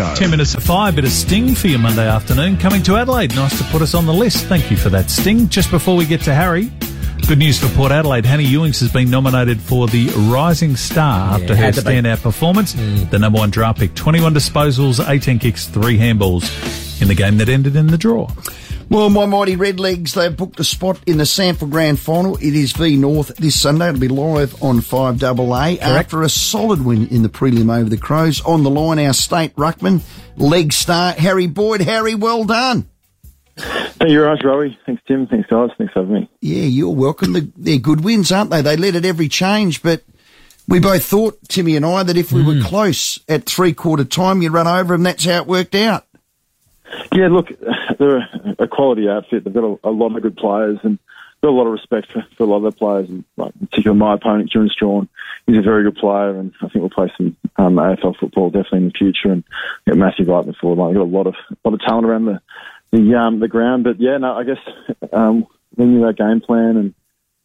Show. 10 minutes of to 5, bit of sting for your Monday afternoon. Coming to Adelaide. Nice to put us on the list. Thank you for that sting. Just before we get to Harry, good news for Port Adelaide. Hanny Ewings has been nominated for the Rising Star after her to be. standout performance. Mm. The number one draft pick. 21 disposals, 18 kicks, 3 handballs in the game that ended in the draw. Well, my mighty Redlegs, they've booked a spot in the SANFL Grand Final. It is V North this Sunday. It'll be live on 5AA after a solid win in the prelim over the Crows. On the line, our state ruckman, leg star, Harry Boyd. Harry, well done. Thank you very much, Rowie. Thanks, Tim. Thanks, guys. Thanks for having me. Yeah, you're welcome. They're- They're good wins, aren't they? They led at every change, but we both thought, Timmy and I, that if we were mm. close at three quarter time, you'd run over them. That's how it worked out. Yeah, look, they're a quality outfit. They've got a, a lot of good players and got a lot of respect for, for a lot of their players. And like, in particular, my opponent, Kieran Strachan, he's a very good player, and I think we'll play some um, AFL football definitely in the future. And get Matthew Lightman forward. Like, got a lot of lot of talent around the the um, the ground. But yeah, no, I guess um, we knew our game plan, and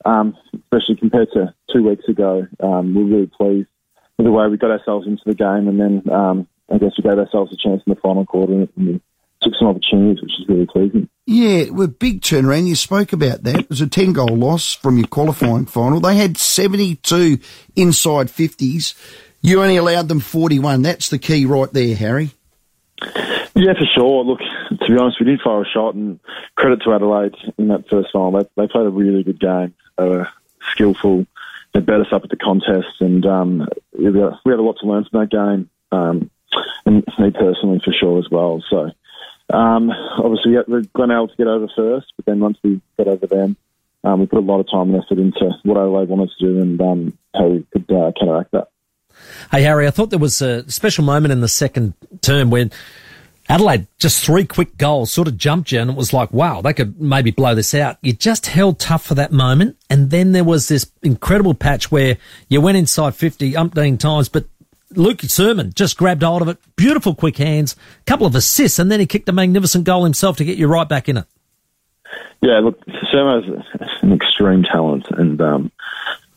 um, especially compared to two weeks ago, um, we're really pleased with the way we got ourselves into the game, and then um, I guess we gave ourselves a chance in the final quarter, and we took some opportunities, which is really pleasing. Yeah, well, big turnaround. You spoke about that. It was a 10 goal loss from your qualifying final. They had 72 inside 50s. You only allowed them 41. That's the key right there, Harry. Yeah, for sure. Look, to be honest, we did fire a shot, and credit to Adelaide in that first final. They, they played a really good game. They were skillful. They bet us up at the contest, and um, we, had, we had a lot to learn from that game, um, and me personally for sure as well. So, um, obviously, were able to get over first, but then once we got over them, um, we put a lot of time and effort into what Adelaide wanted to do and um, how we could uh, counteract that. Hey, Harry, I thought there was a special moment in the second term when Adelaide, just three quick goals, sort of jumped you, and it was like, wow, they could maybe blow this out. You just held tough for that moment, and then there was this incredible patch where you went inside 50 umpteen times, but Luke Sermon just grabbed hold of it. Beautiful quick hands, couple of assists, and then he kicked a magnificent goal himself to get you right back in it. Yeah, look, Sermo's an extreme talent, and um,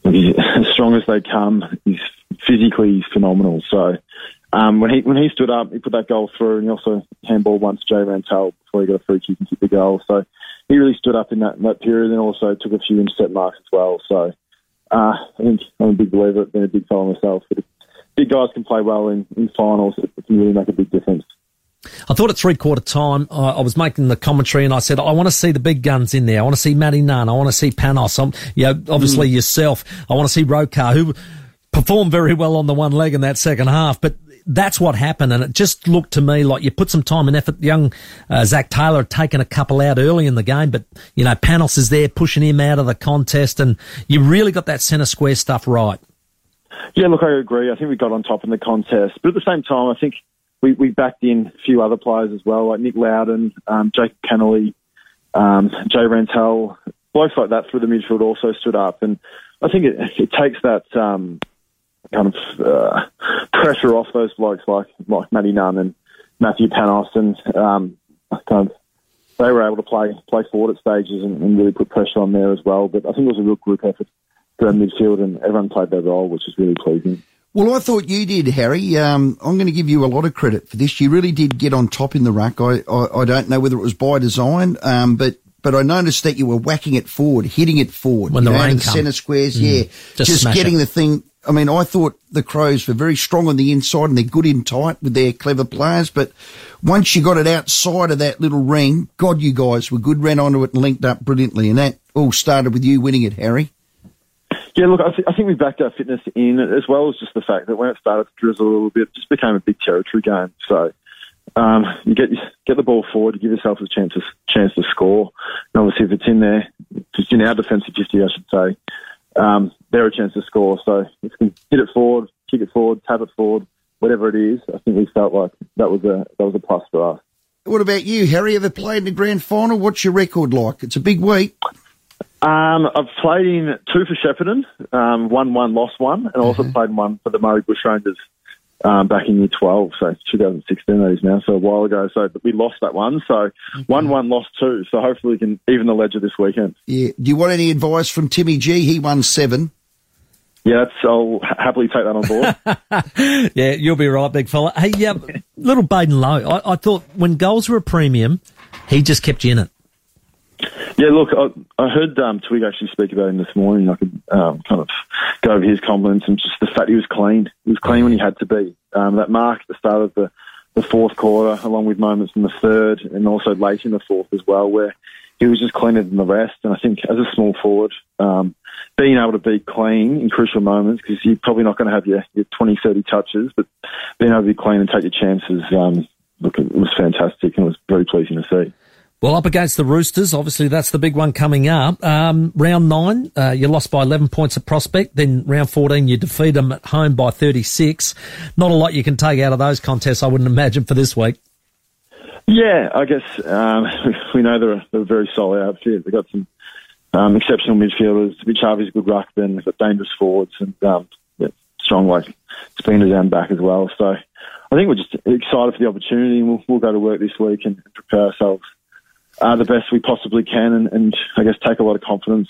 he's as strong as they come. He's physically phenomenal. So um, when he when he stood up, he put that goal through, and he also handballed once Jay Rantall before he got a free kick and kicked the goal. So he really stood up in that in that period, and also took a few intercept marks as well. So uh, I think I'm a big believer. I've been a big fan myself. But big guys can play well in, in finals, it can really make a big difference. I thought at three quarter time, I I was making the commentary and I said, I want to see the big guns in there. I want to see Matty Nunn. I want to see Panos. I'm, you know, obviously yourself. I want to see Rokar, who performed very well on the one leg in that second half, but that's what happened. And it just looked to me like you put some time and effort. Young uh, Zach Taylor had taken a couple out early in the game, but, you know, Panos is there pushing him out of the contest and you really got that centre square stuff right. Yeah, look, I agree. I think we got on top in the contest, but at the same time, I think we, we backed in a few other players as well, like Nick Loudon, um, Jake Kennelly, um, Jay Rantall, blokes like that through the midfield also stood up, and I think it, it takes that um, kind of uh, pressure off those blokes like like Matty Nunn and Matthew Panos, and um, kind of they were able to play play forward at stages and, and really put pressure on there as well. But I think it was a real group effort for midfield, and everyone played their role, which is really pleasing. Well, I thought you did, Harry. Um, I'm going to give you a lot of credit for this. You really did get on top in the ruck. I, I, I don't know whether it was by design, um, but but I noticed that you were whacking it forward, hitting it forward. When you the know, rain into the centre squares, Mm. yeah, Just just, getting it. the thing. I mean, I thought the Crows were very strong on the inside and they're good in tight with their clever players. But once you got it outside of that little ring, God, you guys were good, ran onto it and linked up brilliantly. And that all started with you winning it, Harry. Yeah, look, I, th- I think we backed our fitness in as well as just the fact that when it started to drizzle a little bit, it just became a big territory game. So um, you get get the ball forward, you give yourself a chance to, chance to score. And obviously, if it's in there, it's in our defensive 50, I should say, um, they're a chance to score. So if we can hit it forward, kick it forward, tap it forward, whatever it is, I think we felt like that was a that was a plus for us. What about you, Harry? Ever played in the grand final? What's your record like? It's a big week. Um, I've played in two for Shepparton, um, won one, lost one, and also played one for the Murray Bushrangers um, back in year 12, so 2016 that is now, so a while ago. So but we lost that one, so one, one, lost two. So hopefully we can even the ledger this weekend. Yeah. Do you want any advice from Timmy G? He won seven. Yeah, that's, I'll happily take that on board. yeah, you'll be right, big fella. Hey, yeah, little Baden Lowe. I, I, thought when goals were a premium, he just kept you in it. Yeah, look, I, I heard um, Twig actually speak about him this morning. I could um, kind of go over his compliments and just the fact he was clean. He was clean when he had to be. Um, that mark at the start of the, the fourth quarter, along with moments in the third and also late in the fourth as well, where he was just cleaner than the rest. And I think as a small forward, um, being able to be clean in crucial moments, because you're probably not going to have your, your 20, 30 touches, but being able to be clean and take your chances, um, look, it was fantastic and it was very pleasing to see. Well, up against the Roosters, obviously that's the big one coming up. Um, round nine, uh, you lost by 11 points at Prospect. Then round 14, you defeat them at home by 36. Not a lot you can take out of those contests, I wouldn't imagine, for this week. Yeah, I guess um, we know they're a, they're a very solid outfit. They've got some um, exceptional midfielders. Mitch Harvey's a good ruckman. They've got dangerous forwards and um, yeah, strong like spinners down back as well. So I think we're just excited for the opportunity. We'll, we'll go to work this week and prepare ourselves uh, the best we possibly can, and, and I guess take a lot of confidence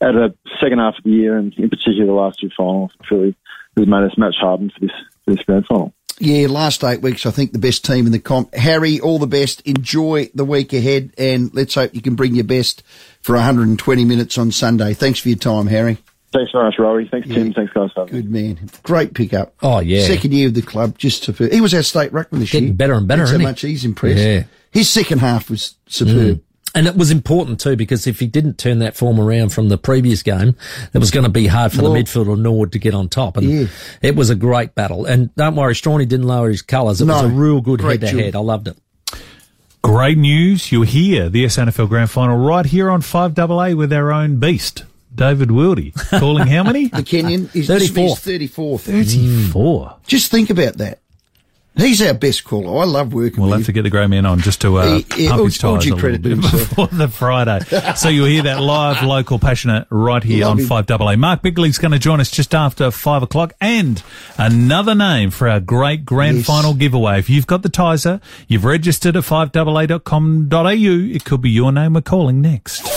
of the second half of the year, and in particular the last two finals. Really has made us match hardened for this for this grand final. Yeah, last eight weeks, I think the best team in the comp. Harry, all the best. Enjoy the week ahead, and let's hope you can bring your best for 120 minutes on Sunday. Thanks for your time, Harry. Thanks very much, Rory. Thanks, yeah. Tim. Thanks, guys. Good man. Great pickup. Oh, yeah. Second year of the club, just to, he was our state ruckman this Getting year. Getting better and better, so how much he's impressed. Yeah. His second half was superb. Mm. And it was important too because if he didn't turn that form around from the previous game, it was going to be hard for well, the midfielder Nord to get on top. And yeah. it was a great battle. And don't worry, Strawny didn't lower his colours. It no, was a real good head to head. I loved it. Great news. You'll hear the SANFL Grand Final right here on 5AA with our own beast. David Wildy calling how many? the Kenyan is 34. 34. 34. Just think about that. He's our best caller. I love working we'll with have to get the grey man on just to uh, he, he, pump his tyres a little bit before the Friday. so you'll hear that live, local, passionate right here love on 5AA. Mark Bigley's going to join us just after 5 o'clock and another name for our great grand yes. final giveaway. If you've got the Tizer, you've registered at 5AA.com.au, it could be your name we're calling next.